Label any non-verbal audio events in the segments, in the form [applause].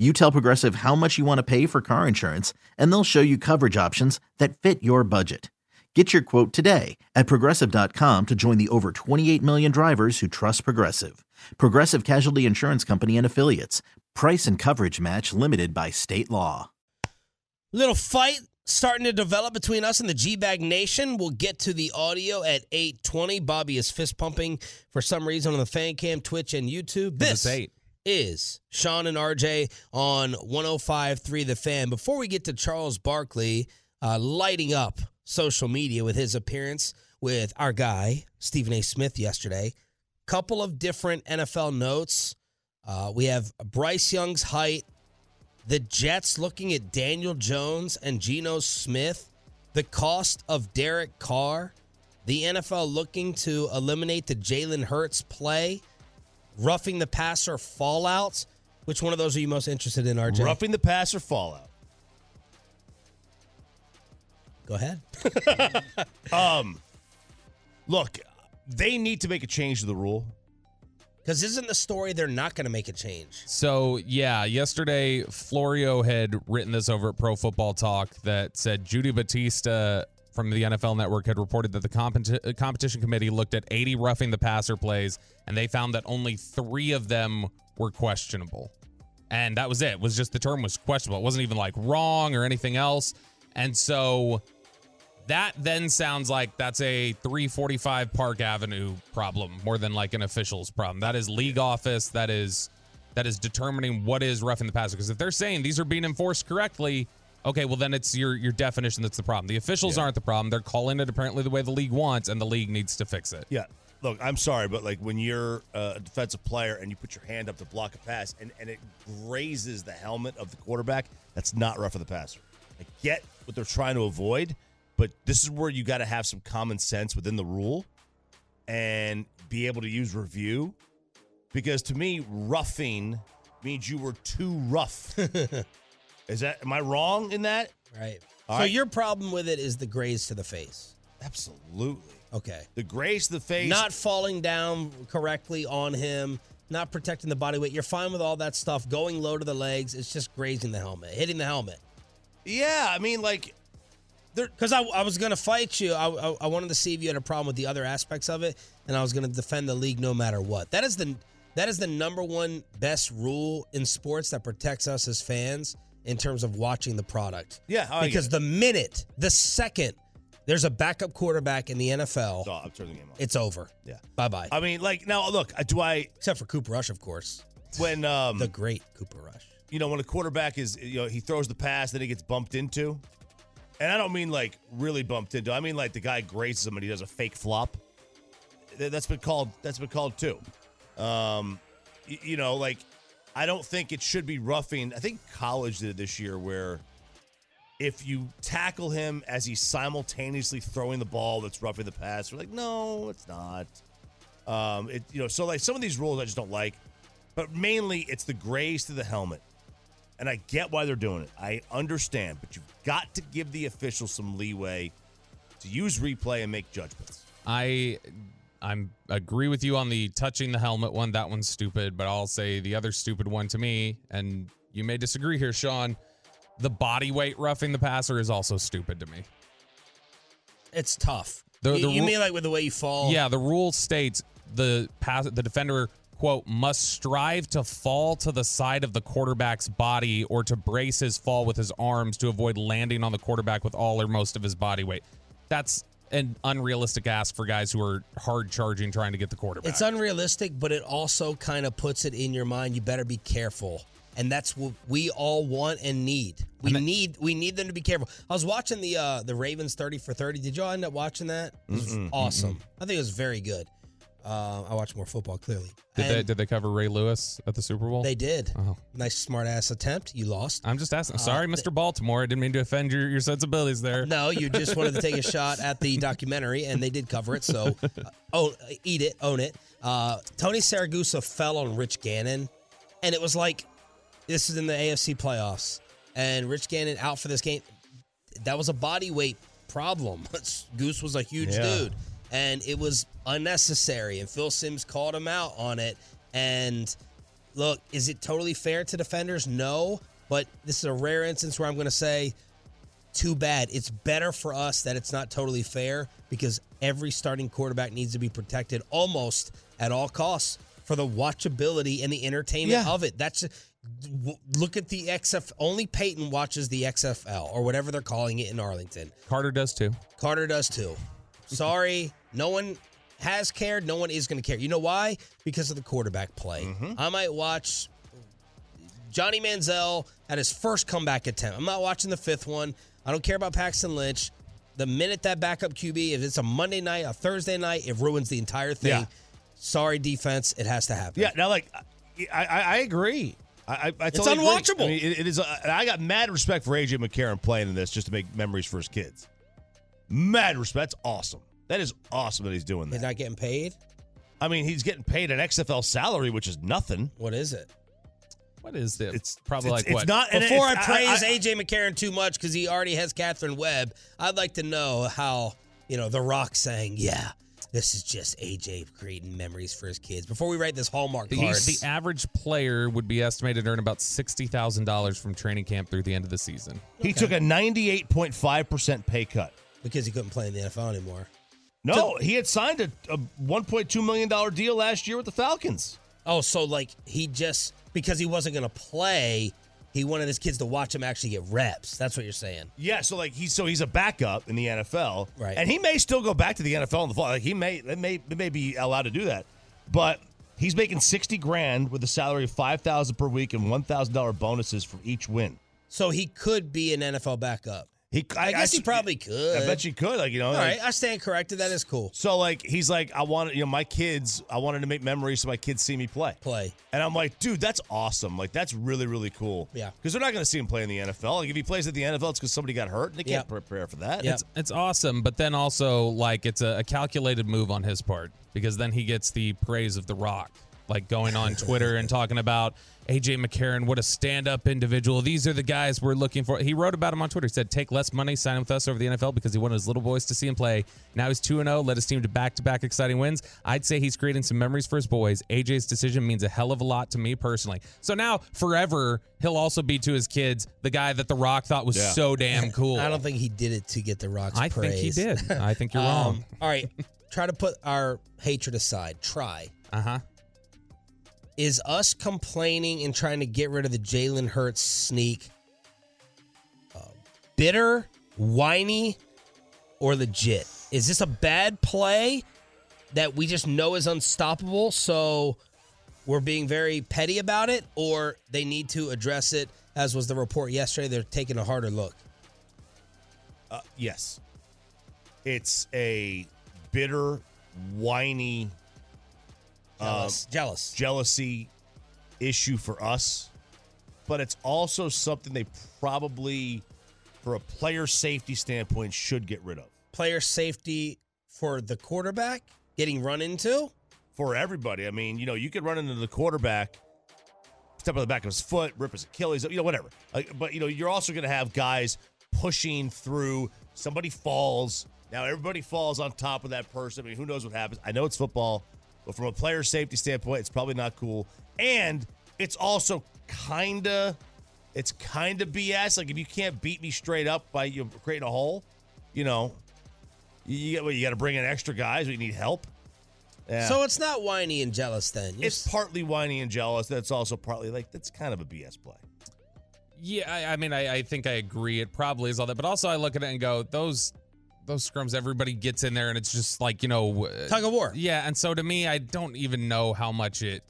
You tell Progressive how much you want to pay for car insurance, and they'll show you coverage options that fit your budget. Get your quote today at progressive.com to join the over 28 million drivers who trust Progressive. Progressive Casualty Insurance Company and Affiliates. Price and coverage match limited by state law. Little fight starting to develop between us and the G Bag Nation. We'll get to the audio at 820. Bobby is fist pumping for some reason on the fan cam, Twitch, and YouTube. This eight. Is Shan and RJ on 105.3 The Fan. Before we get to Charles Barkley uh, lighting up social media with his appearance with our guy, Stephen A. Smith, yesterday, couple of different NFL notes. Uh, we have Bryce Young's height, the Jets looking at Daniel Jones and Geno Smith, the cost of Derek Carr, the NFL looking to eliminate the Jalen Hurts play, roughing the passer fallout. Which one of those are you most interested in, RJ? Roughing the passer fallout. Go ahead. [laughs] Um, look, they need to make a change to the rule. Because isn't the story they're not going to make a change? So yeah, yesterday Florio had written this over at Pro Football Talk that said Judy Batista from the NFL Network had reported that the competi- uh, competition committee looked at 80 roughing the passer plays and they found that only three of them were questionable, and that was it. it was just the term was questionable. It wasn't even like wrong or anything else, and so that then sounds like that's a 345 Park Avenue problem more than like an official's problem. That is league office. That is that is determining what is roughing the passer. Because if they're saying these are being enforced correctly, okay, well then it's your your definition that's the problem. The officials aren't the problem. They're calling it apparently the way the league wants, and the league needs to fix it. Yeah. Look, I'm sorry, but like when you're uh, a defensive player and you put your hand up to block a pass and, and it grazes the helmet of the quarterback, that's not rough of the passer. I get what they're trying to avoid, but this is where you got to have some common sense within the rule and be able to use review. Because to me, roughing means you were too rough. [laughs] is that am I wrong in that? Right. All so right. your problem with it is the graze to the face. Absolutely. Okay. The grace to the face. Not falling down correctly on him, not protecting the body weight. You're fine with all that stuff. Going low to the legs. It's just grazing the helmet, hitting the helmet. Yeah, I mean, like, Because I, I was going to fight you. I, I, I wanted to see if you had a problem with the other aspects of it, and I was going to defend the league no matter what. That is the that is the number one best rule in sports that protects us as fans in terms of watching the product. Yeah, I because the minute, the second there's a backup quarterback in the NFL, Oh, I'm turning the game off. it's over. Yeah. Bye bye. I mean, like, now look, uh, do I Except for Cooper Rush, of course. when um The great Cooper Rush. you know when a quarterback is you know he throws the pass then he gets bumped into, and I don't mean like really bumped into. I mean like the guy grazes him and he does a fake flop. That's been called. That's been called too. Um, you know, like I don't think it should be roughing. I think college did it this year where if you tackle him as he's simultaneously throwing the ball that's roughing the pass, we're like, no, it's not. Um, it you know, so like some of these rules I just don't like, but mainly it's the graze to the helmet, and I get why they're doing it. I understand, but you've got to give the officials some leeway to use replay and make judgments. I I'm agree with you on the touching the helmet one. That one's stupid, but I'll say the other stupid one to me, and you may disagree here, Shan. The body weight roughing the passer is also stupid to me. It's tough. The- you the you ru- mean like with the way you fall? Yeah, the rule states the pass the defender quote must strive to fall to the side of the quarterback's body or to brace his fall with his arms to avoid landing on the quarterback with all or most of his body weight. That's an unrealistic ask for guys who are hard charging trying to get the quarterback. It's unrealistic, but it also kind of puts it in your mind. You better be careful, and that's what we all want and need. We need we need them to be careful. I was watching the uh, the Ravens thirty for thirty. Did y'all end up watching that? It was awesome. I think it was very good. Uh, I watch more football clearly. did they did they cover Ray Lewis at the Super Bowl? They did. Oh. Nice smart ass attempt. You lost. I'm just Uh, asking. Sorry, Mr. Baltimore. I didn't mean to offend your, your sensibilities there. No, you just wanted to take a [laughs] shot at the documentary, and they did cover it. So, uh, own, eat it, own it. Uh, Tony Siragusa fell on Rich Gannon, and it was like this is in the AFC playoffs, and Rich Gannon out for this game. That was a body weight problem. [laughs] Goose was a huge Yeah. dude, and it was unnecessary. And Phil Simms called him out on it. And look, is it totally fair to defenders? No, but this is a rare instance where I'm going to say too bad. It's better for us that it's not totally fair because every starting quarterback needs to be protected almost at all costs for the watchability and the entertainment Yeah. of it. That's look at the XF. Only Peyton watches the XFL or whatever they're calling it in Arlington. Carter does too. Carter does too. Sorry, no one has cared. No one is going to care. You know why? Because of the quarterback play. I might watch Johnny Manziel at his first comeback attempt. I'm not watching the fifth one. I don't care about Paxton Lynch. The minute that backup QB, if it's a Monday night, a Thursday night, it ruins the entire thing. Yeah. Sorry, defense. It has to happen. Yeah, now like I I, I agree. I, I, I It's totally agree. unwatchable. I mean, it, it is. Uh, and I got mad respect for AJ McCarron playing in this just to make memories for his kids. Mad respect. That's awesome. That is awesome that he's doing that. He's not getting paid. I mean, he's getting paid an XFL salary, which is nothing. What is it? What is this? It's probably it's, like it's what? not. and Before I praise I- AJ McCarron too much because he already has Katherine Webb, I'd like to know how you know The Rock saying, "Yeah, this is just AJ creating memories for his kids." Before we write this Hallmark the, card, the average player would be estimated to earn about sixty thousand dollars from training camp through the end of the season. he took a ninety-eight point five percent pay cut. Because he couldn't play in the NFL anymore. No, he had signed a, a one point two million dollar deal last year with the Falcons. Oh, so like he just because he wasn't going to play, he wanted his kids to watch him actually get reps. That's what you're saying. Yeah, so like he's so he's a backup in the NFL, Right. And he may still go back to the NFL in the fall. Like he may, it may, it may be allowed to do that, but he's making sixty grand with a salary of five thousand per week and one thousand dollar bonuses for each win. So he could be an NFL backup. He, I, guess he probably could. I bet you could. Like you know, All like- right, I stand corrected. That is cool. So like he's like, I wanted, you know, my kids. I wanted to make memories so my kids see me play. Play. And I'm like, dude, that's awesome. Like that's really, really cool. Yeah. Because they're not going to see him play in the NFL. Like if he plays at the NFL, it's because somebody got hurt and they can't prepare for that. Yep. It's it's awesome, but then also like it's a, a calculated move on his part because then he gets the praise of the Rock, like going on Twitter and talking about AJ McCarron, what a stand-up individual. These are the guys we're looking for. He wrote about him on Twitter. He said, "Take less money, sign with us over the NFL because he wanted his little boys to see him play. Now he's two and zero, led his team to back-to-back exciting wins. I'd say he's creating some memories for his boys. AJ's decision means a hell of a lot to me personally. So now forever, he'll also be to his kids the guy that the Rock thought was Yeah. so damn [laughs] cool. I don't think he did it to get the Rock's I praise. think he did. I think you're [laughs] Um, wrong. all right, try to put our hatred aside. Try. Uh huh. Is us complaining and trying to get rid of the Jalen Hurts sneak uh, bitter, whiny, or legit? Is this a bad play that we just know is unstoppable? So we're being very petty about it, or they need to address it, as was the report yesterday. They're taking a harder look. Uh, yes. It's a bitter, whiny Jealous. Uh, jealous. jealousy issue for us, but it's also something they probably, for a player safety standpoint, should get rid of. player safety for the quarterback getting run into. For everybody, I mean, you know, you could run into the quarterback, step on the back of his foot, rip his Achilles, you know, whatever. Like, but you know, you're also going to have guys pushing through. Somebody falls. Now everybody falls on top of that person. I mean, who knows what happens? I know it's football, but from a player safety standpoint, it's probably not cool. And it's also kinda, it's kinda BS. Like if you can't beat me straight up by you know, creating a hole, you know, you you, you got to bring in extra guys. We need help. Yeah. So it's not whiny and jealous then. You're It's partly whiny and jealous. That's also partly like that's kind of a BS play. Yeah, I, I mean, I, I think I agree. It probably is all that, but also I look at it and go, those those scrums, everybody gets in there, and it's just like you know, Tug of war. yeah. And so to me, I don't even know how much it.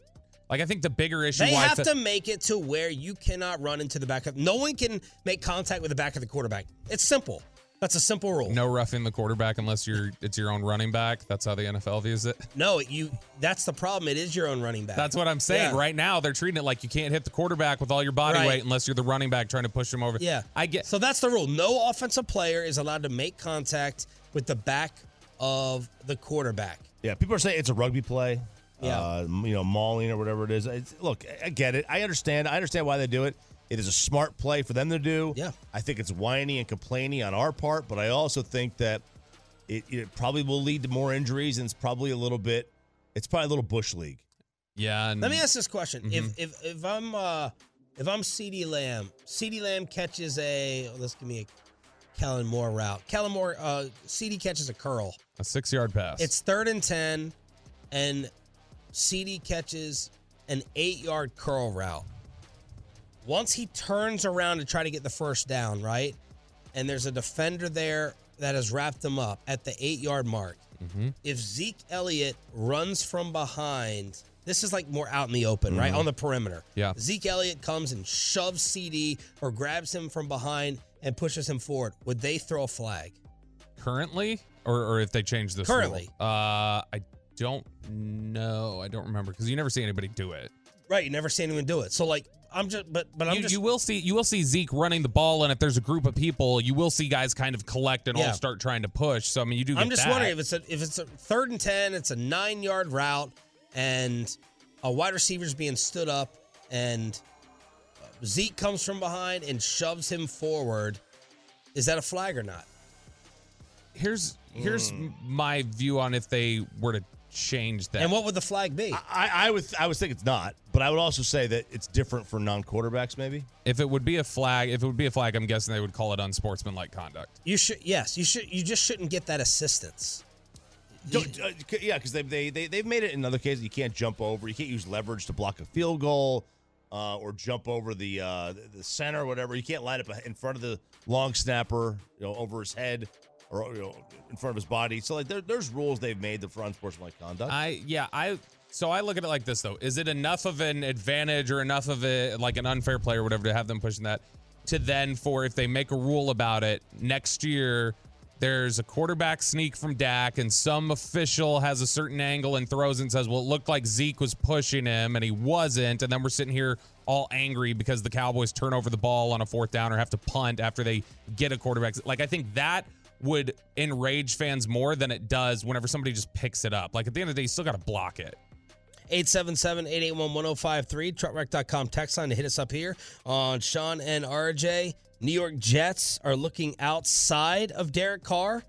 Like I think the bigger issue. They why have it's to make it to where you cannot run into the back of. No one can make contact with the back of the quarterback. It's simple. That's a simple rule. no roughing the quarterback unless you're it's your own running back. That's how the NFL views it. No, you. That's the problem. It is your own running back. That's what I'm saying. Yeah. Right now, they're treating it like you can't hit the quarterback with all your body Right. weight unless you're the running back trying to push him over. Yeah, I get. So that's the rule. No offensive player is allowed to make contact with the back of the quarterback. Yeah, people are saying it's a rugby play. Yeah. Uh, you know, mauling or whatever it is. It's, look, I get it. I understand. I understand why they do it. It is a smart play for them to do. Yeah. I think it's whiny and complaining on our part, but I also think that it, it probably will lead to more injuries and it's probably a little bit, it's probably a little bush league. yeah. And Let me ask this question: Mm-hmm. If if if I'm uh if I'm CeeDee Lamb, CeeDee Lamb catches a oh, let's give me a Kellen Moore route. Kellen Moore, uh, CeeDee catches a curl. a six yard pass. It's third and ten, and CeeDee catches an eight-yard curl route. Once he turns around to try to get the first down, right, and there's a defender there that has wrapped him up at the eight-yard mark. If Zeke Elliott runs from behind, this is like more out in the open, right on the perimeter. Yeah. Zeke Elliott comes and shoves CeeDee or grabs him from behind and pushes him forward. Would they throw a flag? currently, or or if they change this. Currently. rule? Uh, I don't know. I don't remember because you never see anybody do it. Right, you never see anyone do it. So like I'm just but but I'm You, just you will see you will see Zeke running the ball, and if there's a group of people, you will see guys kind of collect and Yeah. all start trying to push. So I mean, you do. I'm just that. wondering if it's a if it's a third and ten, it's a nine yard route, and a wide receiver's being stood up, and Zeke comes from behind and shoves him forward. Is that a flag or not? here's here's Hmm. my view on if they were to change that. And what would the flag be? I, I would I would think it's not, but I would also say that it's different for non quarterbacks, maybe. if it would be a flag, if it would be a flag, I'm guessing they would call it unsportsmanlike conduct. You should yes, you should you just shouldn't get that assistance. Don't- uh, yeah, because they, they, they, they've made it in other cases. You can't jump over. You can't use leverage to block a field goal uh, or jump over the uh, the- the center or whatever. You can't line up in front of the long snapper, you know, over his head or you know, in front of his body. So like, there, there's rules they've made that for unsportsmanlike conduct. I yeah I so I look at it like this though: is it enough of an advantage or enough of a like an unfair play or whatever to have them pushing that to then for if they make a rule about it next year? There's a quarterback sneak from Dak, and some official has a certain angle and throws and says, "Well, it looked like Zeke was pushing him, and he wasn't." And then we're sitting here all angry because the Cowboys turn over the ball on a fourth down or have to punt after they get a quarterback. Like I think that would enrage fans more than it does whenever somebody just picks it up. Like at the end of the day, you still got to block it. 877-881-1053, truckwreck.com text line to hit us up here on Shan and RJ. New York Jets are looking outside of Derek Carr.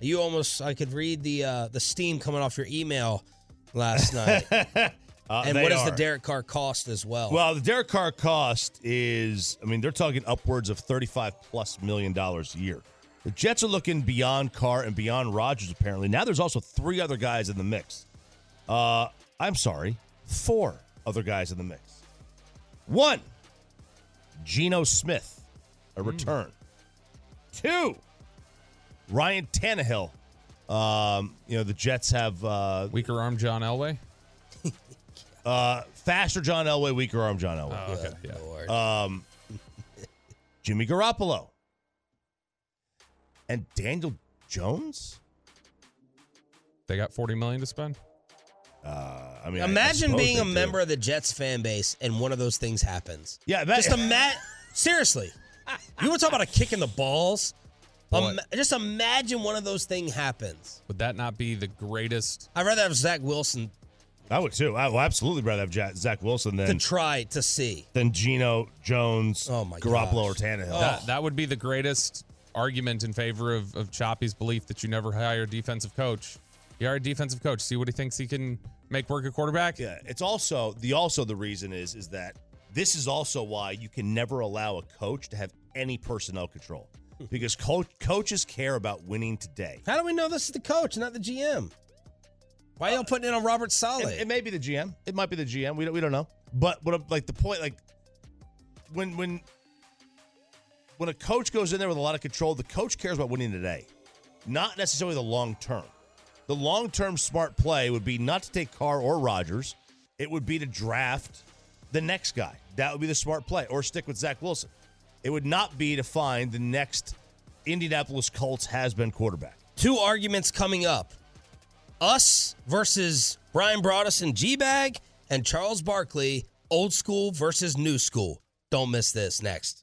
You almost I could read the uh, the steam coming off your email last [laughs] night. Uh, and they what does the. Derek Carr cost as well? Well, the Derek Carr cost is, I mean, they're talking upwards of 35 plus million dollars a year. The Jets are looking beyond Carr and beyond Rodgers, apparently. Now there's also three other guys in the mix. Uh, I'm sorry, four other guys in the mix. One, Geno Smith, a return. Two, Ryan Tannehill. Um, you know, the Jets have uh, Weaker arm John Elway. [laughs] uh, faster John Elway, weaker arm John Elway. Oh, okay. Yeah. Lord. um, [laughs] Jimmy Garoppolo, and Daniel Jones. They got 40 million to spend. Uh, I mean, I- I Imagine being a do. member of the Jets fan base and one of those things happens. Yeah, that, Just imagine. seriously, you want to talk about a kick in the balls? Boy. Ima- just imagine one of those things happens. Would that not be the greatest? I'd rather have Zach Wilson I would too. I would absolutely rather have Ja- Zach Wilson to than try to see. than Geno Jones, Oh, my Garoppolo, gosh. or Tannehill. Oh. That, that would be the greatest argument in favor of, of Choppy's belief that you never hire a defensive coach. You hire a defensive coach, see what he thinks he can make work a quarterback. Yeah, it's also the also the reason is is that this is also why you can never allow a coach to have any personnel control hmm. because coach, coaches care about winning today. How do we know this is the coach, not the GM? Why y'all uh, putting it on Robert Saleh? It, it may be the GM. It might be the GM. We don't, we don't know. But what I'm- like the point like when when when a coach goes in there with a lot of control, the coach cares about winning today. not necessarily the long term. The long term smart play would be not to take Carr or Rodgers. It would be to draft the next guy. That would be the smart play, or stick with Zach Wilson. It would not be to find the next Indianapolis Colts has been quarterback. Two arguments coming up us versus Bryan Broaddus and G Bag, and Charles Barkley, old school versus new school. Don't miss this next.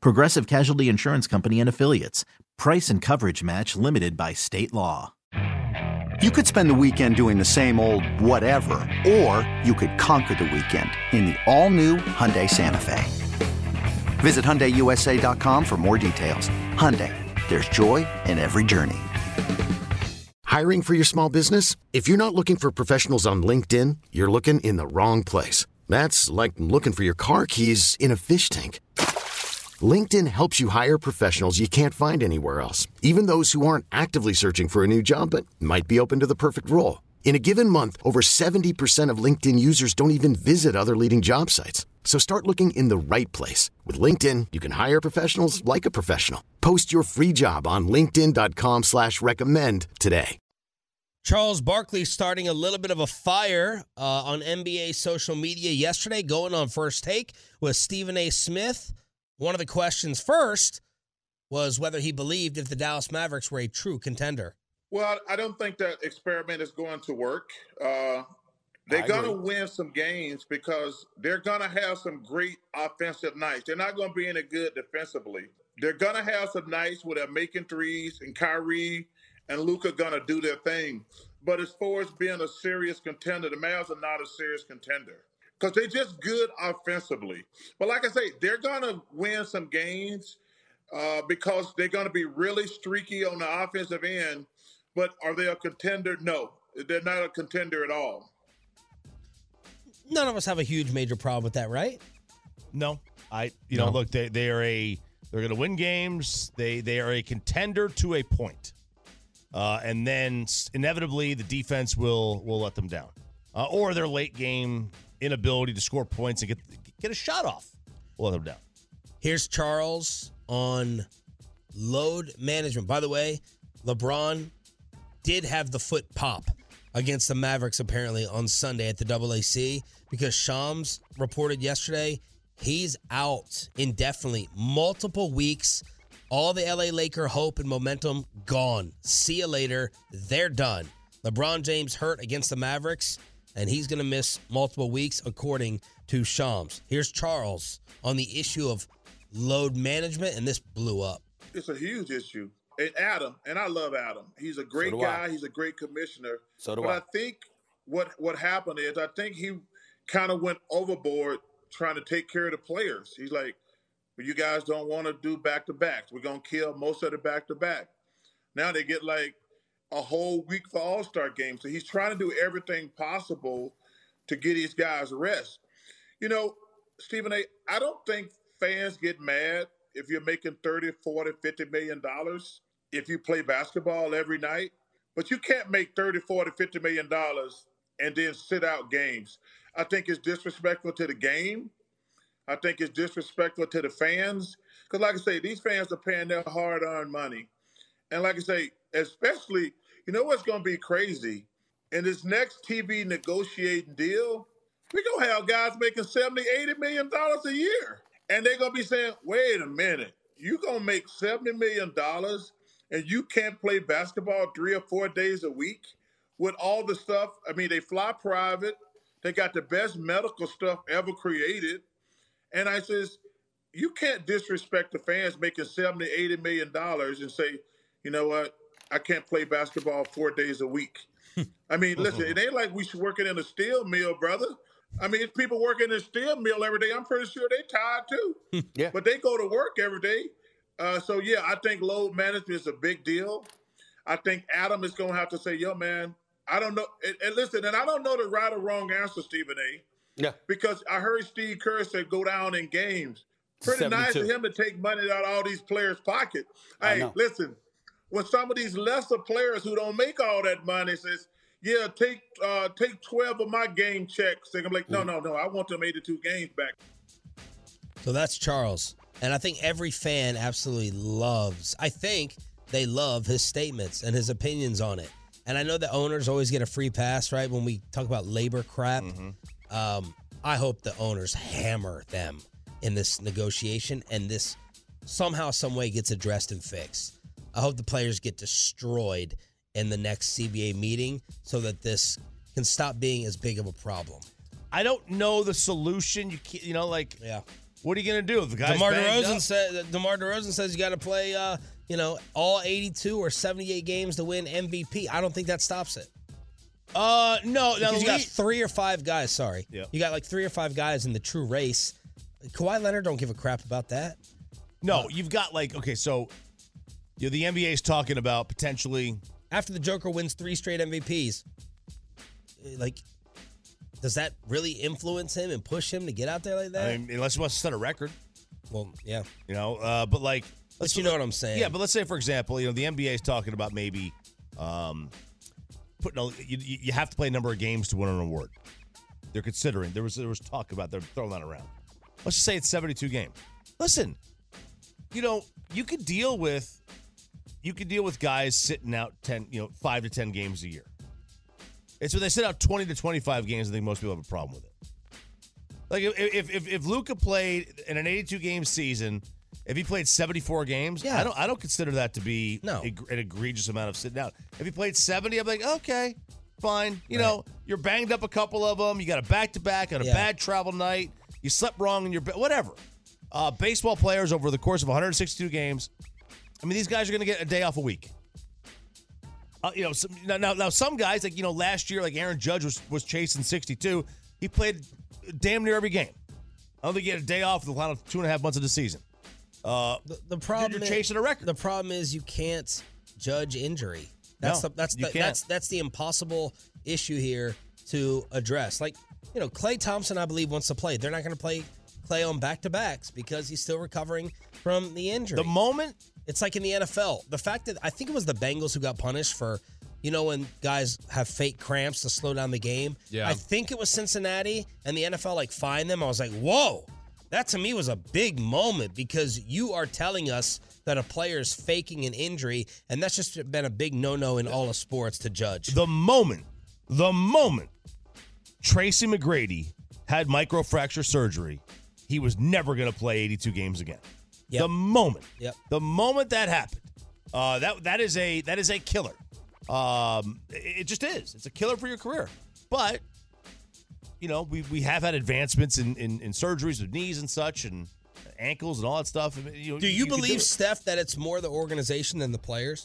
Progressive Casualty Insurance Company and Affiliates. Price and coverage match limited by state law. You could spend the weekend doing the same old whatever, or you could conquer the weekend in the all-new Hyundai Santa Fe. Visit HyundaiUSA.com for more details. Hyundai, there's joy in every journey. Hiring for your small business? If you're not looking for professionals on LinkedIn, you're looking in the wrong place. That's like looking for your car keys in a fish tank. LinkedIn helps you hire professionals you can't find anywhere else, even those who aren't actively searching for a new job but might be open to the perfect role. In a given month, over 70% of LinkedIn users don't even visit other leading job sites. So start looking in the right place. With LinkedIn, you can hire professionals like a professional. Post your free job on linkedin.com slash recommend today. Charles Barkley starting a little bit of a fire uh, on NBA social media yesterday, going on first take with Stephen A. Smith. One of the questions first was whether he believed if the Dallas Mavericks were a true contender. Well, I don't think that experiment is going to work. Uh, they're going to win some games because they're going to have some great offensive nights. They're not going to be any good defensively. They're going to have some nights where they're making threes, and Kyrie and Luka going to do their thing. But as far as being a serious contender, the Mavs are not a serious contender because they're just good offensively. But like I say, they're going to win some games uh, because they're going to be really streaky on the offensive end. But are they a contender? No, they're not a contender at all. None of us have a huge major problem with that, right? No, I you know look they they are a they're going to win games. They they are a contender to a point. Uh, and then inevitably the defense will will let them down, uh, or their late game inability to score points and get get a shot off will let them down. Here's Charles on load management. By the way, LeBron did have the foot pop against the Mavericks apparently on Sunday at the AAC because Shams reported yesterday he's out indefinitely, multiple weeks. All the LA Laker hope and momentum gone. See you later. They're done. LeBron James hurt against the Mavericks, and he's going to miss multiple weeks, according to Shams. Here's Charles on the issue of load management, and this blew up. It's a huge issue. And Adam, and I love Adam. He's a great do I. guy. He's a great commissioner. So do but I. I think what what happened is I think he kind of went overboard trying to take care of the players. He's like, well, you guys don't want to do back to backs. We're gonna kill most of the back to back. Now they get like a whole week for All Star games. So he's trying to do everything possible to get these guys rest. You know, Stephen A, I don't think fans get mad if you're making 30, 40, 50 million dollars if you play basketball every night. But you can't make 30, 40, 50 million dollars and then sit out games. I think it's disrespectful to the game. I think it's disrespectful to the fans. Because, like I say, these fans are paying their hard earned money. And, like I say, especially, you know what's going to be crazy? In this next TV negotiating deal, we're going to have guys making 70, 80 million dollars a year. And they're going to be saying, wait a minute, you're going to make $70 million and you can't play basketball three or four days a week with all the stuff. I mean, they fly private. They got the best medical stuff ever created. And I says, you can't disrespect the fans making 70, 80 million dollars and say, you know what, I can't play basketball four days a week. I mean, [laughs] listen, it ain't like we should working in a steel mill, brother. I mean, it's people working in a steel mill every day. I'm pretty sure they tired too. [laughs] Yeah. But they go to work every day. Uh, so yeah, I think load management is a big deal. I think Adam is going to have to say, "Yo, man, I don't know." And, and listen, and I don't know the right or wrong answer, Stephen A. Yeah. Because I heard Steve Kerr said go down in games. Pretty nice 72. of him to take money out of all these players' pocket. I Hey, know. listen, when some of these lesser players who don't make all that money says, "Yeah, take uh, take twelve of my game checks," and I'm like, "No, no, no, I want them eighty-two games back." So that's Charles. And I think every fan absolutely loves, I think they love his statements and his opinions on it. And I know the owners always get a free pass, right? When we talk about labor crap. Um, I hope the owners hammer them in this negotiation and this somehow, some way gets addressed and fixed. I hope the players get destroyed in the next CBA meeting so that this can stop being as big of a problem. I don't know the solution. You you know, like, Yeah. what are you gonna do? if The guys DeMar DeRozan said DeMar DeRozan says you got to play uh, you know, all 82 or 78 games to win MVP. I don't think that stops it. Uh, no, Because you got three or five guys, sorry. Yeah. You got like three or five guys in the true race. Kawhi Leonard don't give a crap about that. no, you've got like, okay, so you know, the NBA is talking about potentially. After the Joker wins three straight MVPs, like does that really influence him and push him to get out there like that? I mean, unless he wants to set a record, well, yeah. you know. Uh, but like, But you know what I'm saying. Yeah, but let's say for example, you know, the NBA is talking about maybe um, putting a, you, you you have to play a number of games to win an award. They're considering there was there was talk about they're throwing that around. Let's just say it's 72 games. Listen, you know, you could deal with you could deal with guys sitting out 10, you know, 5 to 10 games a year. It's when they sit out 20 to 25 games, I think most people have a problem with it. Like if if if, if Luka played in an 82 game season, if he played 74 games, Yeah. I don't I don't consider that to be No. an egregious amount of sitting out. If he played 70, I'm like, okay, fine. You know, you're banged up a couple of them. You got a back to back on a Yeah. bad travel night. You slept wrong in your bed, whatever. Uh, baseball players over the course of 162 games. I mean, these guys are going to get a day off a week. Uh, you know, some, now, now, some guys like you know last year, like Aaron Judge was was chasing 62. He played damn near every game. I don't think he had a day off the final two and a half months of the season. Uh, The, the problem you're is- chasing a record. The problem is you can't judge injury. That's No, the that's the, can't. that's that's the impossible issue here to address. Like you know, Klay Thompson, I believe wants to play. They're not going to play Clay on back to backs because he's still recovering from the injury. the moment It's like in the NFL. The fact that I think it was the Bengals who got punished for, you know, when guys have fake cramps to slow down the game. Yeah. I think it was Cincinnati and the NFL like fined them. I was like, whoa. That to me was a big moment because you are telling us that a player is faking an injury, and that's just been a big no-no in all of sports to judge. the moment, the moment Tracy McGrady had microfracture surgery, he was never going to play 82 games again. Yep. The moment, Yep. the moment that happened, uh, that that is a that is a killer. Um, it, it just is. It's a killer for your career. But you know, we, we have had advancements in, in, in surgeries with knees and such, and ankles and all that stuff. I mean, you know, Do you, can believe, it. Steph, that it's more the organization than the players?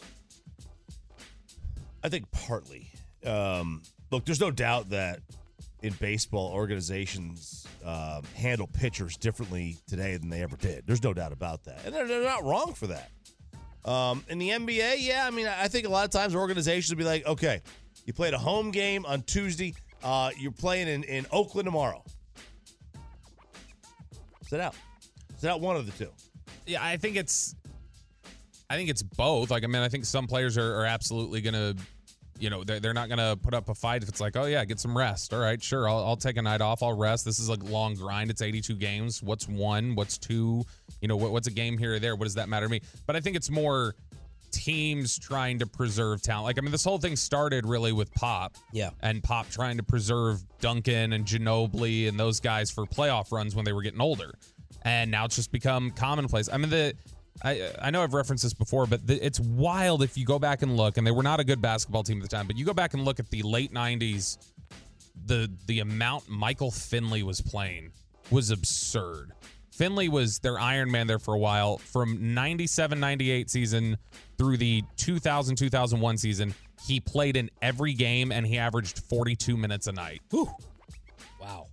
I think partly. Um, look, there's no doubt that in baseball, organizations um, handle pitchers differently today than they ever did. There's no doubt about that, and they're, they're not wrong for that. Um, in the NBA, yeah, I mean, I think a lot of times organizations will be like, okay, you played a home game on Tuesday, uh, you're playing in, in Oakland tomorrow. Sit out. Sit out one of the two. Yeah, I think it's I think it's both. Like I mean, I think some players are, are absolutely gonna you know, they're, they're not gonna put up a fight if it's like, oh yeah, get some rest. All right, sure, I'll, I'll take a night off. I'll rest. This is a long grind. It's 82 games. What's one? What's two? You know, what, what's a game here or there? What does that matter to me? But I think it's more teams trying to preserve talent. Like I mean, this whole thing started really with Pop. Yeah. and Pop trying to preserve Duncan and Ginobili and those guys for playoff runs when they were getting older. And now it's just become commonplace. I mean, the I I know I've referenced this before, but the, it's wild if you go back and look. And they were not a good basketball team at the time, but you go back and look at the late '90s. The the amount Michael Finley was playing was absurd. Finley was their Iron Man there for a while. From 97 98 season through the 2000 2001 season, he played in every game and he averaged 42 minutes a night. Wow.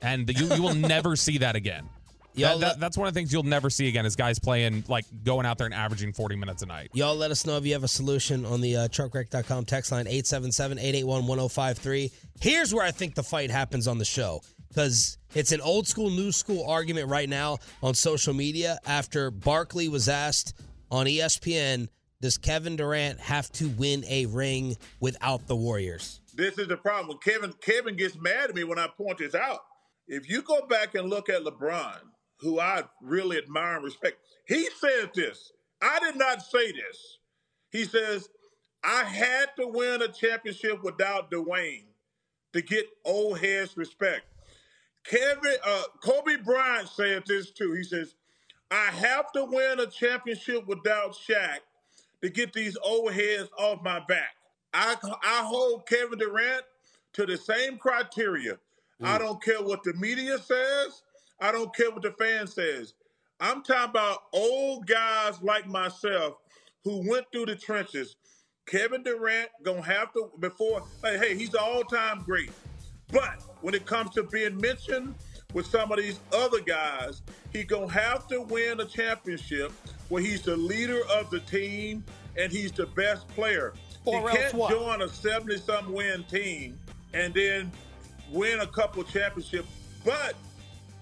And the, you, you will [laughs] never see that again. Y'all That- that- that's one of the things you'll never see again is guys playing like going out there and averaging 40 minutes a night. Y'all let us know if you have a solution on the uh, truckwreck.com text line 877-881-1053. Here's where I think the fight happens on the show because it's an old school, new school argument right now on social media after Barkley was asked on ESPN, does Kevin Durant have to win a ring without the Warriors? This is the problem. Kevin Kevin gets mad at me when I point this out. If you go back and look at LeBron, who I really admire and respect, he said this. I did not say this. He says, I had to win a championship without Dwyane to get old heads respect. Kevin uh, Kobe Bryant said this too. He says, I have to win a championship without Shaq to get these old heads off my back. I, I hold Kevin Durant to the same criteria. I don't care what the media says. I don't care what the fan says. I'm talking about old guys like myself who went through the trenches. Kevin Durant gonna have to before. Like, hey, he's an all-time great. But when it comes to being mentioned with some of these other guys, he gonna have to win a championship where he's the leader of the team and he's the best player. Or he can't what? join a 70-something win team and then win a couple championships. But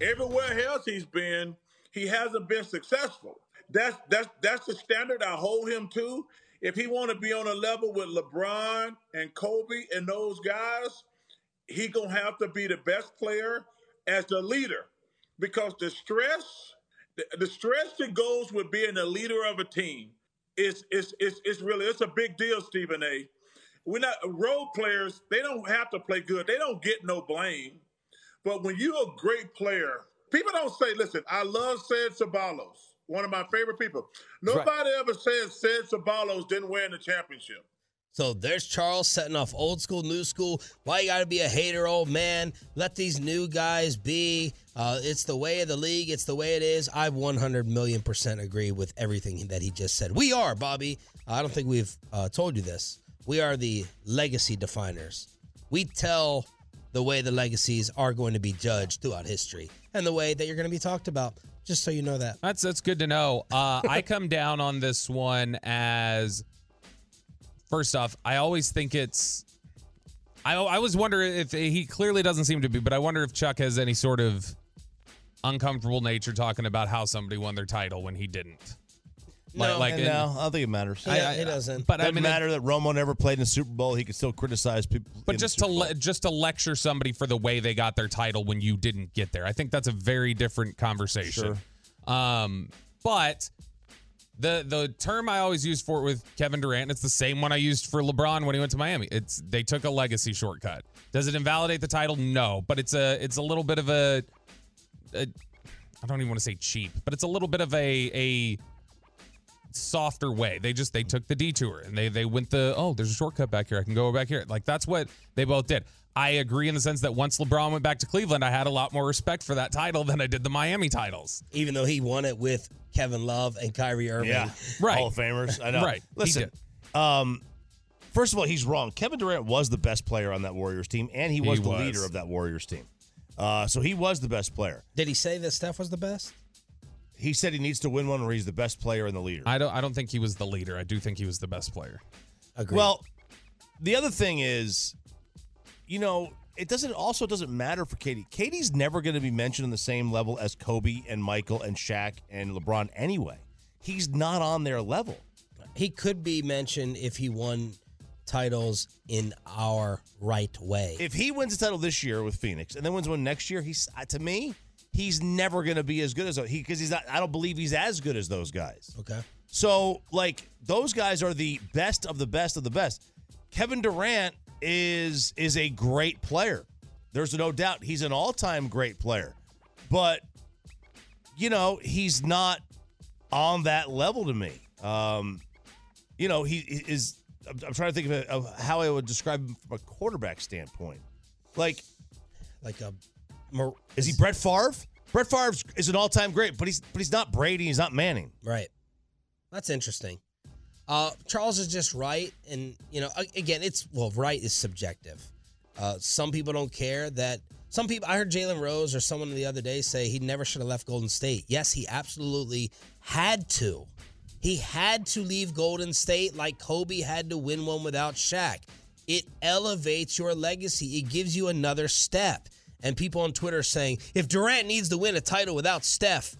everywhere else he's been, he hasn't been successful. That's that's that's the standard I hold him to. If he want to be on a level with LeBron and Kobe and those guys, he gonna have to be the best player as the leader, because the stress, the, the stress that goes with being the leader of a team is is is is really it's a big deal, Stephen A. We're not role players. They don't have to play good. They don't get no blame. But when you're a great player, people don't say, listen, I love Sid Sabalos, one of my favorite people. Nobody ever said Sid Sabalos didn't win the championship. So there's Charles setting off old school, new school. Why you got to be a hater, old man? Let these new guys be. Uh, it's the way of the league. It's the way it is. I 100 million percent agree with everything that he just said. We are, Bobby. I don't think we've uh, told you this. We are the legacy definers. We tell the way the legacies are going to be judged throughout history and the way that you're going to be talked about. Just so you know that. That's that's good to know. Uh, I come [laughs] down on this one as first off, I always think it's. I I always wonder if he clearly doesn't seem to be, but I wonder if Chuck has any sort of uncomfortable nature talking about how somebody won their title when he didn't. No. like, And no, I don't think it matters. He, it doesn't. but I Doesn't mean, it- matter that Romo never played in the Super Bowl. He could still criticize people. But just to le- just to lecture somebody for the way they got their title when you didn't get there, I think that's a very different conversation. Um, but the the term I always use for it with Kevin Durant, it's the same one I used for LeBron when he went to Miami. It's they took a legacy shortcut. Does it invalidate the title? No, but it's a it's a little bit of a, a I don't even want to say cheap, but it's a little bit of a a softer way. They just they took the detour and they they went the oh there's a shortcut back here I can go back here like that's what they both did. I agree in the sense that once LeBron went back to Cleveland, I had a lot more respect for that title than I did the Miami titles. Even though he won it with Kevin Love and Kyrie Irving. Yeah, Right. Hall of Famers. I know. Right. Listen, um, first of all, he's wrong. Kevin Durant was the best player on that Warriors team, and he was He the was. leader of that Warriors team. Uh, so he was the best player. Did he say that Steph was the best? He said he needs to win one, where he's the best player and the leader. I don't I don't think he was the leader. I do think he was the best player. Agreed. Well, the other thing is, you know, it doesn't also doesn't matter for Katie. Katie's never going to be mentioned on the same level as Kobe and Michael and Shaq and LeBron anyway. He's not on their level. he could be mentioned if he won titles in our right way. If he wins a title this year with Phoenix and then wins one next year, he's uh, to me, he's never going to be as good as he because he's not. I don't believe he's as good as those guys. okay. So, like, those guys are the best of the best of the best. Kevin Durant is is a great player. There's no doubt he's an all-time great player. But you know, he's not on that level to me. Um, you know, he is I'm, I'm trying to think of, it, of how I would describe him from a quarterback standpoint. Like, Like a is he Brett Favre? Brett Favre is an all-time great, but he's but he's not Brady, he's not Manning. Right. That's interesting. Uh, Charles is just right, and you know, again, it's well, right is subjective. Uh, some people don't care that Some people, I heard Jalen Rose or someone the other day say he never should have left Golden State. Yes, he absolutely had to. He had to leave Golden State like Kobe had to win one without Shaq. It elevates your legacy, it gives you another step. And people on Twitter saying if Durant needs to win a title without Steph,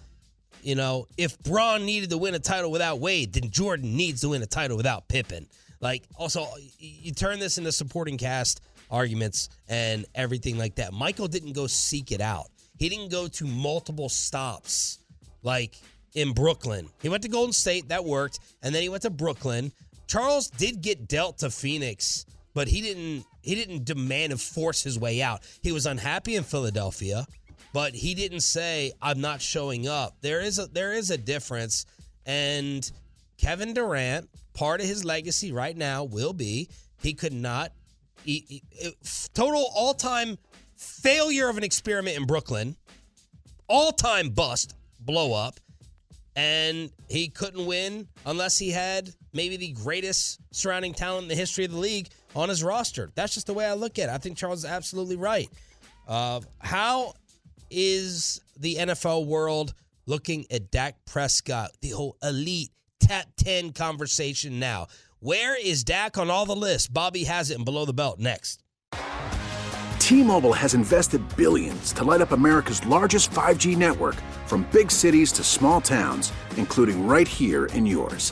you know, if Bron needed to win a title without Wade, then Jordan needs to win a title without Pippen. Like, also, you turn this into supporting cast arguments and everything like that. Michael didn't go seek it out. He didn't go to multiple stops like in Brooklyn. He went to Golden State, that worked, and then he went to Brooklyn. Charles did get dealt to Phoenix, but he didn't he didn't demand and force his way out. He was unhappy in Philadelphia, but he didn't say I'm not showing up. There is a there is a difference and Kevin Durant, part of his legacy right now will be he could not he, he, total all-time failure of an experiment in Brooklyn. All-time bust, blow up and he couldn't win unless he had maybe the greatest surrounding talent in the history of the league on his roster. That's just the way I look at it. I think Charles is absolutely right. Uh, how is the NFL world looking at Dak Prescott, the whole elite top 10 conversation now? Where is Dak on all the lists? Bobby has it in below the belt next. T-Mobile has invested billions to light up America's largest 5G network from big cities to small towns, including right here in yours.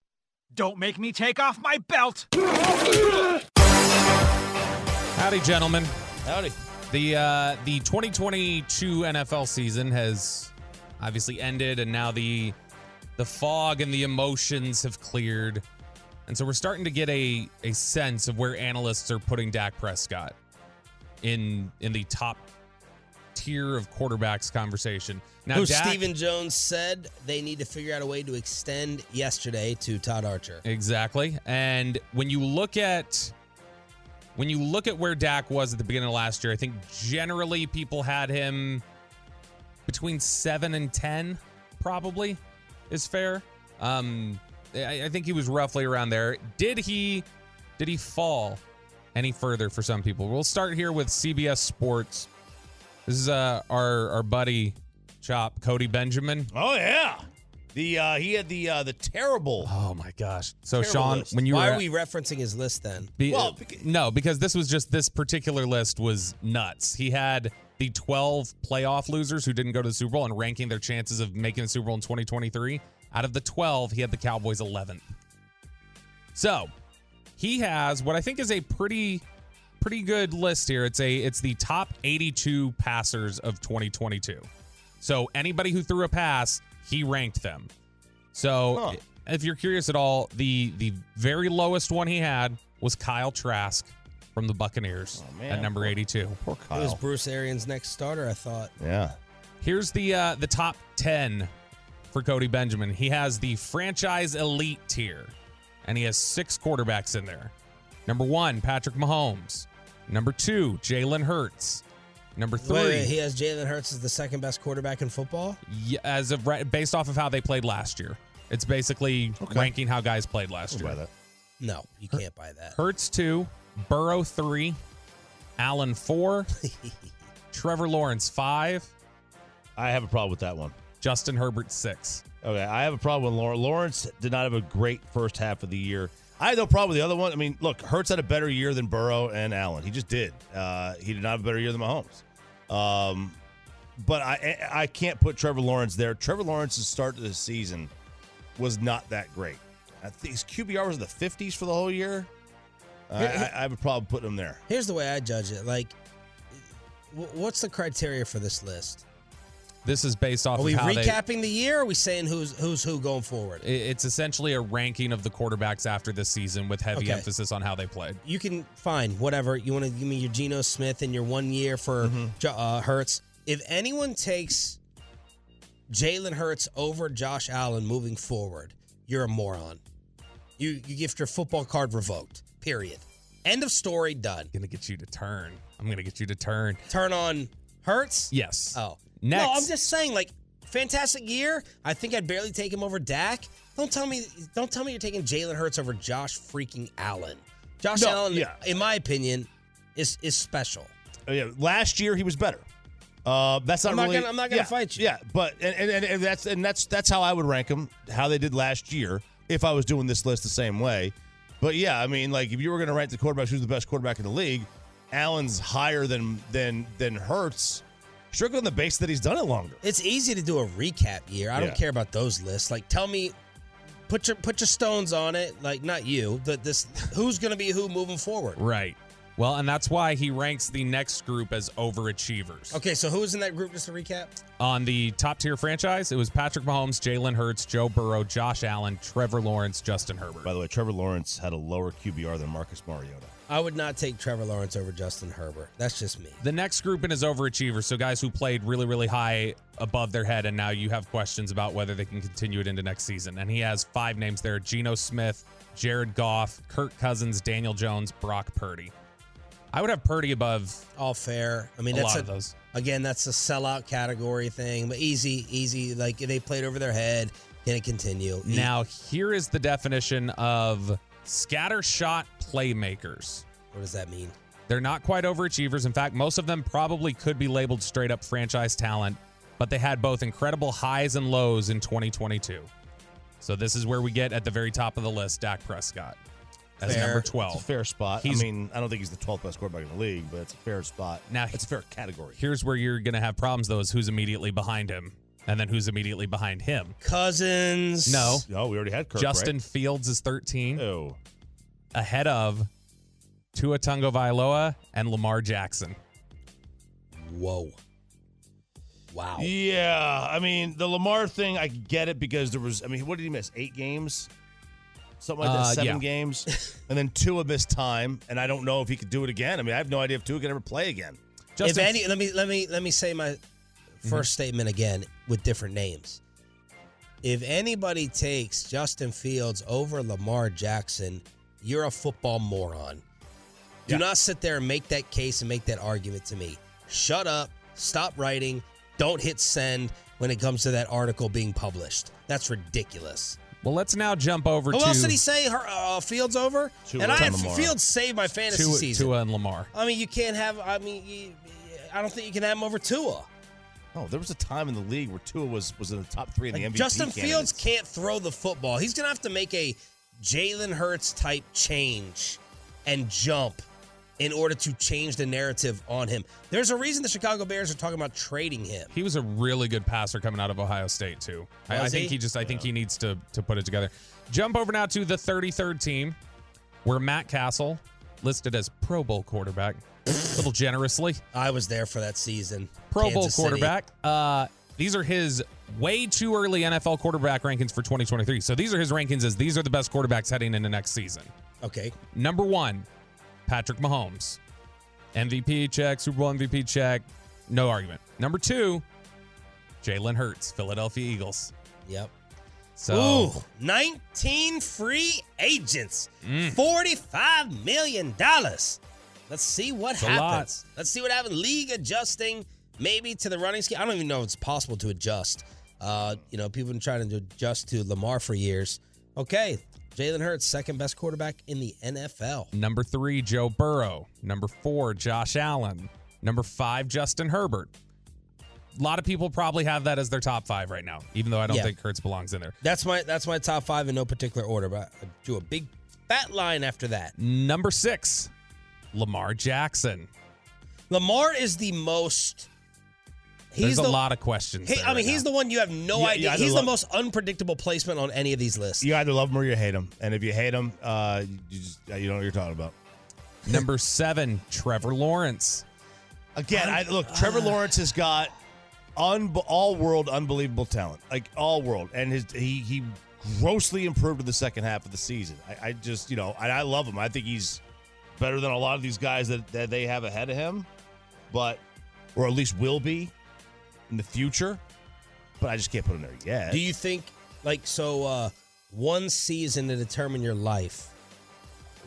Don't make me take off my belt. Howdy, gentlemen. Howdy. The uh, the 2022 NFL season has obviously ended, and now the the fog and the emotions have cleared, and so we're starting to get a a sense of where analysts are putting Dak Prescott in in the top tier of quarterbacks conversation. Now, Who Dak, Stephen Jones said they need to figure out a way to extend yesterday to Todd Archer. Exactly. And when you look at when you look at where Dak was at the beginning of last year, I think generally people had him between seven and ten, probably is fair. Um, I, I think he was roughly around there. Did he did he fall any further for some people? We'll start here with CBS Sports. This is uh, our our buddy Chop Cody Benjamin. Oh yeah, the uh, he had the uh, the terrible. Oh my gosh! So Terrible Sean, list. when you Why were are we referencing his list then? Be- Well, no, because this was just this particular list was nuts. He had the 12 playoff losers who didn't go to the Super Bowl and ranking their chances of making the Super Bowl in 2023. Out of the 12, he had the Cowboys 11th. So, he has what I think is a pretty pretty good list here. It's a it's the top 82 passers of 2022. So, anybody who threw a pass, he ranked them. So, Huh. if you're curious at all, the the very lowest one he had was Kyle Trask from the Buccaneers Oh, at number 82. Poor It was Bruce Arians' next starter, I thought. Yeah. Here's the uh, the top 10 for Cody Benjamin. He has the franchise elite tier, and he has six quarterbacks in there. Number one, Patrick Mahomes. Number two, Jalen Hurts. Number three, Wait, wait, he has Jalen Hurts as the second best quarterback in football. y- as of right, based off of how they played last year. It's basically Okay. ranking how guys played last I'll year. buy that. No, you can't buy that. Hurts two, Burrow three, Allen four, [laughs] Trevor Lawrence five, I have a problem with that one. Justin Herbert six. Okay, I have a problem with Lawrence. Lawrence did not have a great first half of the year. I have no problem with the other one. I mean, look, Hurts had a better year than Burrow and Allen. He just did. Uh, he did not have a better year than Mahomes. Um, but I I can't put Trevor Lawrence there. Trevor Lawrence's start to the season was not that great. I think his QBR was in the 50s for the whole year. I, I, I would probably put him there. Here's the way I judge it. Like, what's the criteria for this list? This is based off Are we of how they. recapping the year? Or are we saying who's who's who going forward? It's essentially a ranking of the quarterbacks after this season with heavy Okay. emphasis on how they played. You can fine whatever you want to give me your Geno Smith and your one year for Mm-hmm. Uh, Hurts. If anyone takes Jalen Hurts over Josh Allen moving forward, you're a moron. You you get your football card revoked. Period. End of story. Done. gonna get you to turn. I'm gonna get you to turn. Turn on Hurts. Yes. Oh. Next. No, I'm just saying, like, fantastic year. I think I'd barely take him over Dak. Don't tell me don't tell me you're taking Jalen Hurts over Josh freaking Allen. Josh No, Allen, yeah. in my opinion, is is special. Oh, yeah, last year he was better. Uh, that's not I'm not really. gonna- I'm not gonna yeah, fight you. Yeah, but and, and, and- and that's and that's that's how I would rank them. How they did last year if I was doing this list the same way. But yeah, I mean, like if you were going to rank the quarterbacks, who's the best quarterback in the league? Allen's higher than than than Hurts, strictly on the base that he's done it longer. It's easy to do a recap year. I Yeah. don't care about those lists. Like, tell me, put your put your stones on it. Like, not you. The, this who's going to be who moving forward. Right. Well, and that's why he ranks the next group as overachievers. Okay, so who's in that group? Just to recap. On the top tier franchise, it was Patrick Mahomes, Jalen Hurts, Joe Burrow, Josh Allen, Trevor Lawrence, Justin Herbert. By the way, Trevor Lawrence had a lower QBR than Marcus Mariota. I would not take Trevor Lawrence over Justin Herbert. That's just me. The next group in is overachievers, so guys who played really, really high above their head, and now you have questions about whether they can continue it into next season. And he has five names there: Geno Smith, Jared Goff, Kirk Cousins, Daniel Jones, Brock Purdy. I would have Purdy above All fair. I mean, a that's lot a, of those. again, that's a sellout category thing, but easy, easy. Like they played over their head. Can it continue? Now, here is the definition of scattershot playmakers. what does that mean? They're not quite overachievers. In fact, most of them probably could be labeled straight up franchise talent, but they had both incredible highs and lows in 2022. So this is where we get at the very top of the list Dak Prescott as Fair. number It's a 12. fair spot. He's- I mean, I don't think he's the 12th best quarterback in the league, but it's a fair spot. Now- it's a fair category. Here's where you're going to have problems, though, is who's immediately behind him and then who's immediately behind him. Cousins. No. No, we already had Kirk. Justin right? Fields is 13, Oh, ahead of Tua Tagovailoa and Lamar Jackson. Whoa. Wow. Yeah, I mean the Lamar thing, I get it because there was. I mean, what did he miss? Eight games, something like that. Uh, seven yeah. games, [laughs] and then Tua missed time, and I don't know if he could do it again. I mean, I have no idea if Tua can ever play again. Justin if any, let me let me let me say my 1st statement again with different names. If anybody takes Justin Fields over Lamar Jackson, you're a football moron. Do Yeah. not sit there and make that case and make that argument to me. Shut up. Stop writing. Don't hit send when it comes to that article being published. That's ridiculous. Well, let's now jump over Who to else did he say? Her, uh, Fields over, Tua and I and Lamar. Fields saved my fantasy Tua, season. Tua and Lamar. I mean, you can't have. I mean, you, I don't think you can have him over Tua. Oh, there was a time in the league where Tua was was in the top three in the Like, MVP. Justin Fields candidates. can't throw the football. He's gonna have to make a Jalen Hurts type change and jump in order to change the narrative on him. There's a reason the Chicago Bears are talking about trading him. He was a really good passer coming out of Ohio State too. I, I think he? he just I think he needs to to put it together. Jump over now to the 33rd team, where Matt Cassel listed as Pro Bowl quarterback, a little generously. I was there for that season. Pro Bowl Kansas City. quarterback. Uh, these are his way too early NFL quarterback rankings for 2023. So these are his rankings as these are the best quarterbacks heading into next season. Okay. Number one, Patrick Mahomes. MVP check, Super Bowl MVP check, no argument. Number two, Jalen Hurts, Philadelphia Eagles. Yep. So Ooh, 19 free agents, Mm. $45 million. Let's see what It's happens. Let's see what happens. League adjusting maybe to the running scheme. I don't even know if it's possible to adjust. Uh, you know, people have been trying to adjust to Lamar for years. Okay, Jalen Hurts, second best quarterback in the NFL. number three, Joe Burrow. Number four, Josh Allen. Number five, Justin Herbert. A lot of people probably have that as their top five right now, even though I don't Yeah. think Hurts belongs in there. That's my that's my top five in no particular order, but I drew a big fat line after that. Number six, Lamar Jackson. Lamar is the most He's There's a the- lot of questions. He, there I mean, right he's the one you have no Yeah, idea. I he's the love- most unpredictable placement on any of these lists. You either love him or you hate him. And if you hate him, uh, you just uh, you know what you're talking about. [laughs] number seven, Trevor Lawrence. Again, I, look, Trevor Lawrence has got un- all world unbelievable talent, like all world, and his he he grossly improved in the second half of the season. I, I just you know, and I love him. I think he's better than a lot of these guys that, that they have ahead of him, but or at least will be in the future. But I just can't put him there yet. Do you think, like, so uh, one season to determine your life,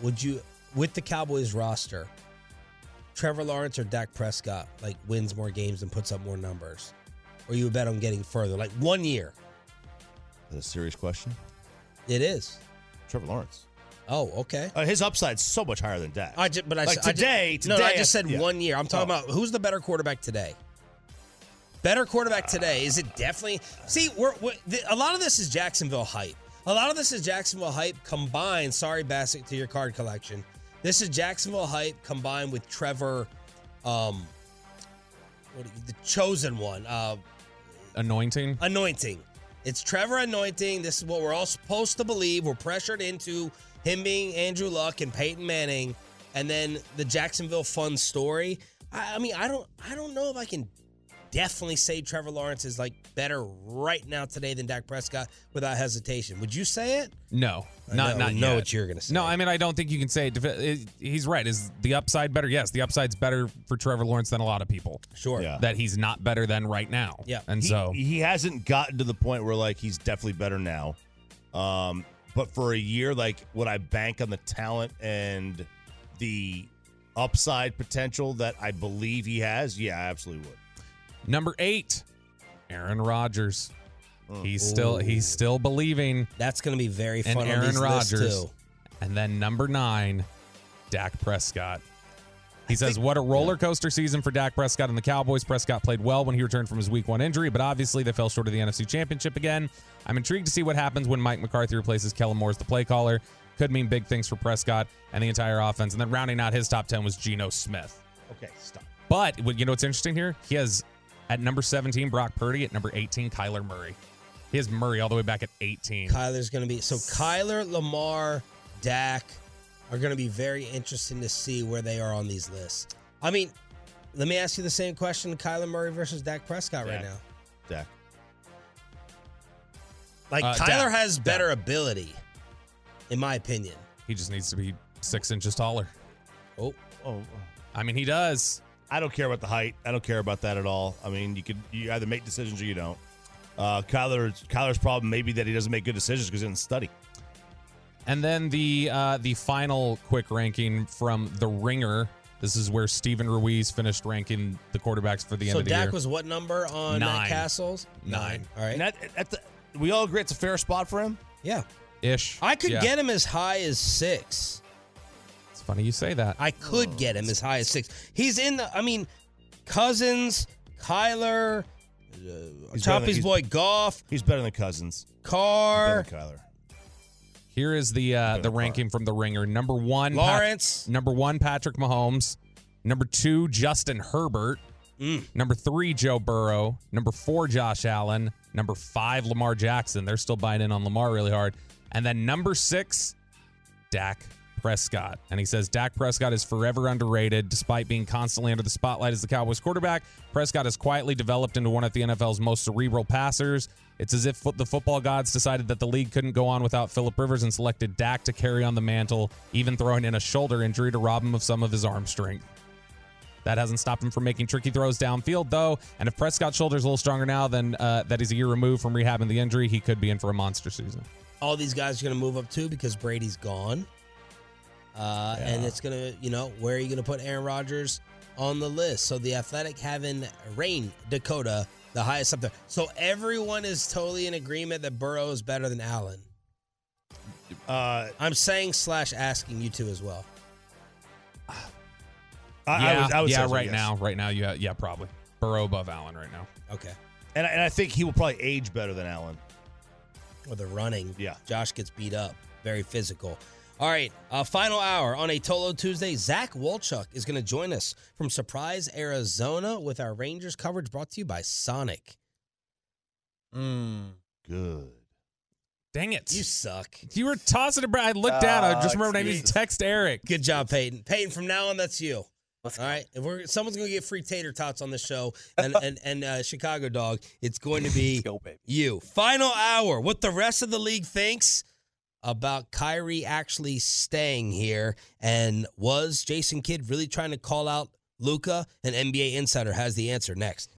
would you, with the Cowboys roster, Trevor Lawrence or Dak Prescott, like, wins more games and puts up more numbers? Or you would bet on getting further? Like, one year. Is that a serious question? It is. Trevor Lawrence. Oh, okay. Uh, his upside's so much higher than Dak. I just, but I like s- I ju- today, no, today, I just said yeah. one year. I'm talking Oh. about who's the better quarterback today. Better quarterback today? Is it definitely? See, we're, we're the, a lot of this is Jacksonville hype. A lot of this is Jacksonville hype combined. Sorry, Bassett, to your card collection. This is Jacksonville hype combined with Trevor, um, what, the chosen one, uh, Anointing. anointing. It's Trevor anointing. This is what we're all supposed to believe. We're pressured into him being Andrew Luck and Peyton Manning, and then the Jacksonville fun story. I, I mean, I don't, I don't know if I can definitely say Trevor Lawrence is like better right now today than Dak Prescott without hesitation. Would you say it? No, I not know- not know yet. what you're gonna say. No, I mean I don't think you can say it. He's right. Is the upside better? Yes, the upside's better for Trevor Lawrence than a lot of people. Sure. Yeah. That he's not better than right now. Yeah. and he, so he hasn't gotten to the point where like he's definitely better now. Um, but for a year, like would I bank on the talent and the upside potential that I believe he has? Yeah, I absolutely would. number eight, Aaron Rodgers. Mm. He's still he's still believing That's going to be very fun. on Aaron these Rodgers. too. And then number nine, Dak Prescott. He says, What a roller coaster season for Dak Prescott and the Cowboys. Prescott played well when he returned from his week one injury, but obviously they fell short of the NFC Championship again. I'm intrigued to see what happens when Mike McCarthy replaces Kellen Moore as the play caller. Could mean big things for Prescott and the entire offense. And then rounding out his top 10 was Geno Smith. Okay, stop. But you know what's interesting here? He has at number 17 Brock Purdy, at number 18 Kyler Murray. He has Murray all the way back at 18. Kyler's going to be so Kyler, Lamar, Dak are going to be very interesting to see where they are on these lists. I mean, let me ask you the same question: Kyler Murray versus Dak Prescott right now. Dak. Like Uh, Kyler Dak. has better ability, in my opinion. He just needs to be six inches taller. Oh, Oh, I mean, he does. I don't care about the height. I don't care about that at all. I mean, you could you either make decisions or you don't. Uh, Kyler's Kyler's problem may be that he doesn't make good decisions because he doesn't study. And then the uh, the final quick ranking from the Ringer. This is where Steven Ruiz finished ranking the quarterbacks for the end so of the Dak year. was what number on Matt Nine. Cassel's? Nine. All right. And that, at the, we all agree it's a fair spot for him. yeah, Ish. I could Yeah. get him as high as six. It's funny you say that. I could get him as high as six. He's in the. I mean, Cousins, Kyler, uh, He's better Choppy's boy Goff, He's better than Cousins. Carr, Better than Kyler. Here is the uh, the ranking from the Ringer. Number one, Pat- Lawrence. number one, Patrick Mahomes. Number two, Justin Herbert. Mm. Number three, Joe Burrow. Number four, Josh Allen. Number five, Lamar Jackson. They're still buying in on Lamar really hard. And then number six, Dak Prescott. And he says Dak Prescott is forever underrated despite being constantly under the spotlight as the Cowboys quarterback. Prescott has quietly developed into one of the NFL's most cerebral passers. It's as if the football gods decided that the league couldn't go on without Philip Rivers and selected Dak to carry on the mantle, even throwing in a shoulder injury to rob him of some of his arm strength. That hasn't stopped him from making tricky throws downfield, though. And if Prescott's shoulder's a little stronger now than uh, that he's a year removed from rehabbing the injury, he could be in for a monster season. all these guys are going to move up too because Brady's gone. Uh, And it's going to, you know, where are you going to put Aaron Rodgers on the list? So the Athletic having Rain Dakota the highest up there. So everyone is totally in agreement that Burrow is better than Allen. Uh, I'm saying slash asking you two as well. I, yeah, I would, I would yeah, right yes. now, right now, yeah, yeah, probably Burrow above Allen right now. Okay. and I, and I think he will probably age better than Allen. Or the running. Yeah. Josh gets beat up. Very physical. All right, uh, final hour on a Tolo Tuesday. Zach Wolchuk is going to join us from Surprise, Arizona, with our Rangers coverage brought to you by Sonic. Good. Dang it. You suck. You were tossing it, bro. I looked down. I just Ah, remembered I need to text Eric. Good job, Peyton. Peyton, from now on, that's you. All right, if we're someone's gonna get free tater tots on the show, and [laughs] and and uh, Chicago dog, it's going to be you. Final hour. What the rest of the league thinks about Kyrie actually staying here, and was Jason Kidd really trying to call out Luka? An NBA insider has the answer next.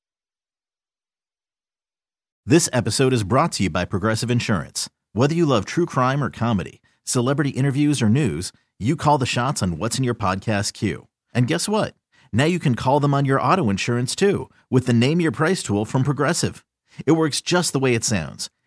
This episode is brought to you by Progressive Insurance. Whether you love true crime or comedy, celebrity interviews or news, you call the shots on what's in your podcast queue. And guess what? Now you can call them on your auto insurance too with the Name Your Price tool from Progressive. It works just the way it sounds.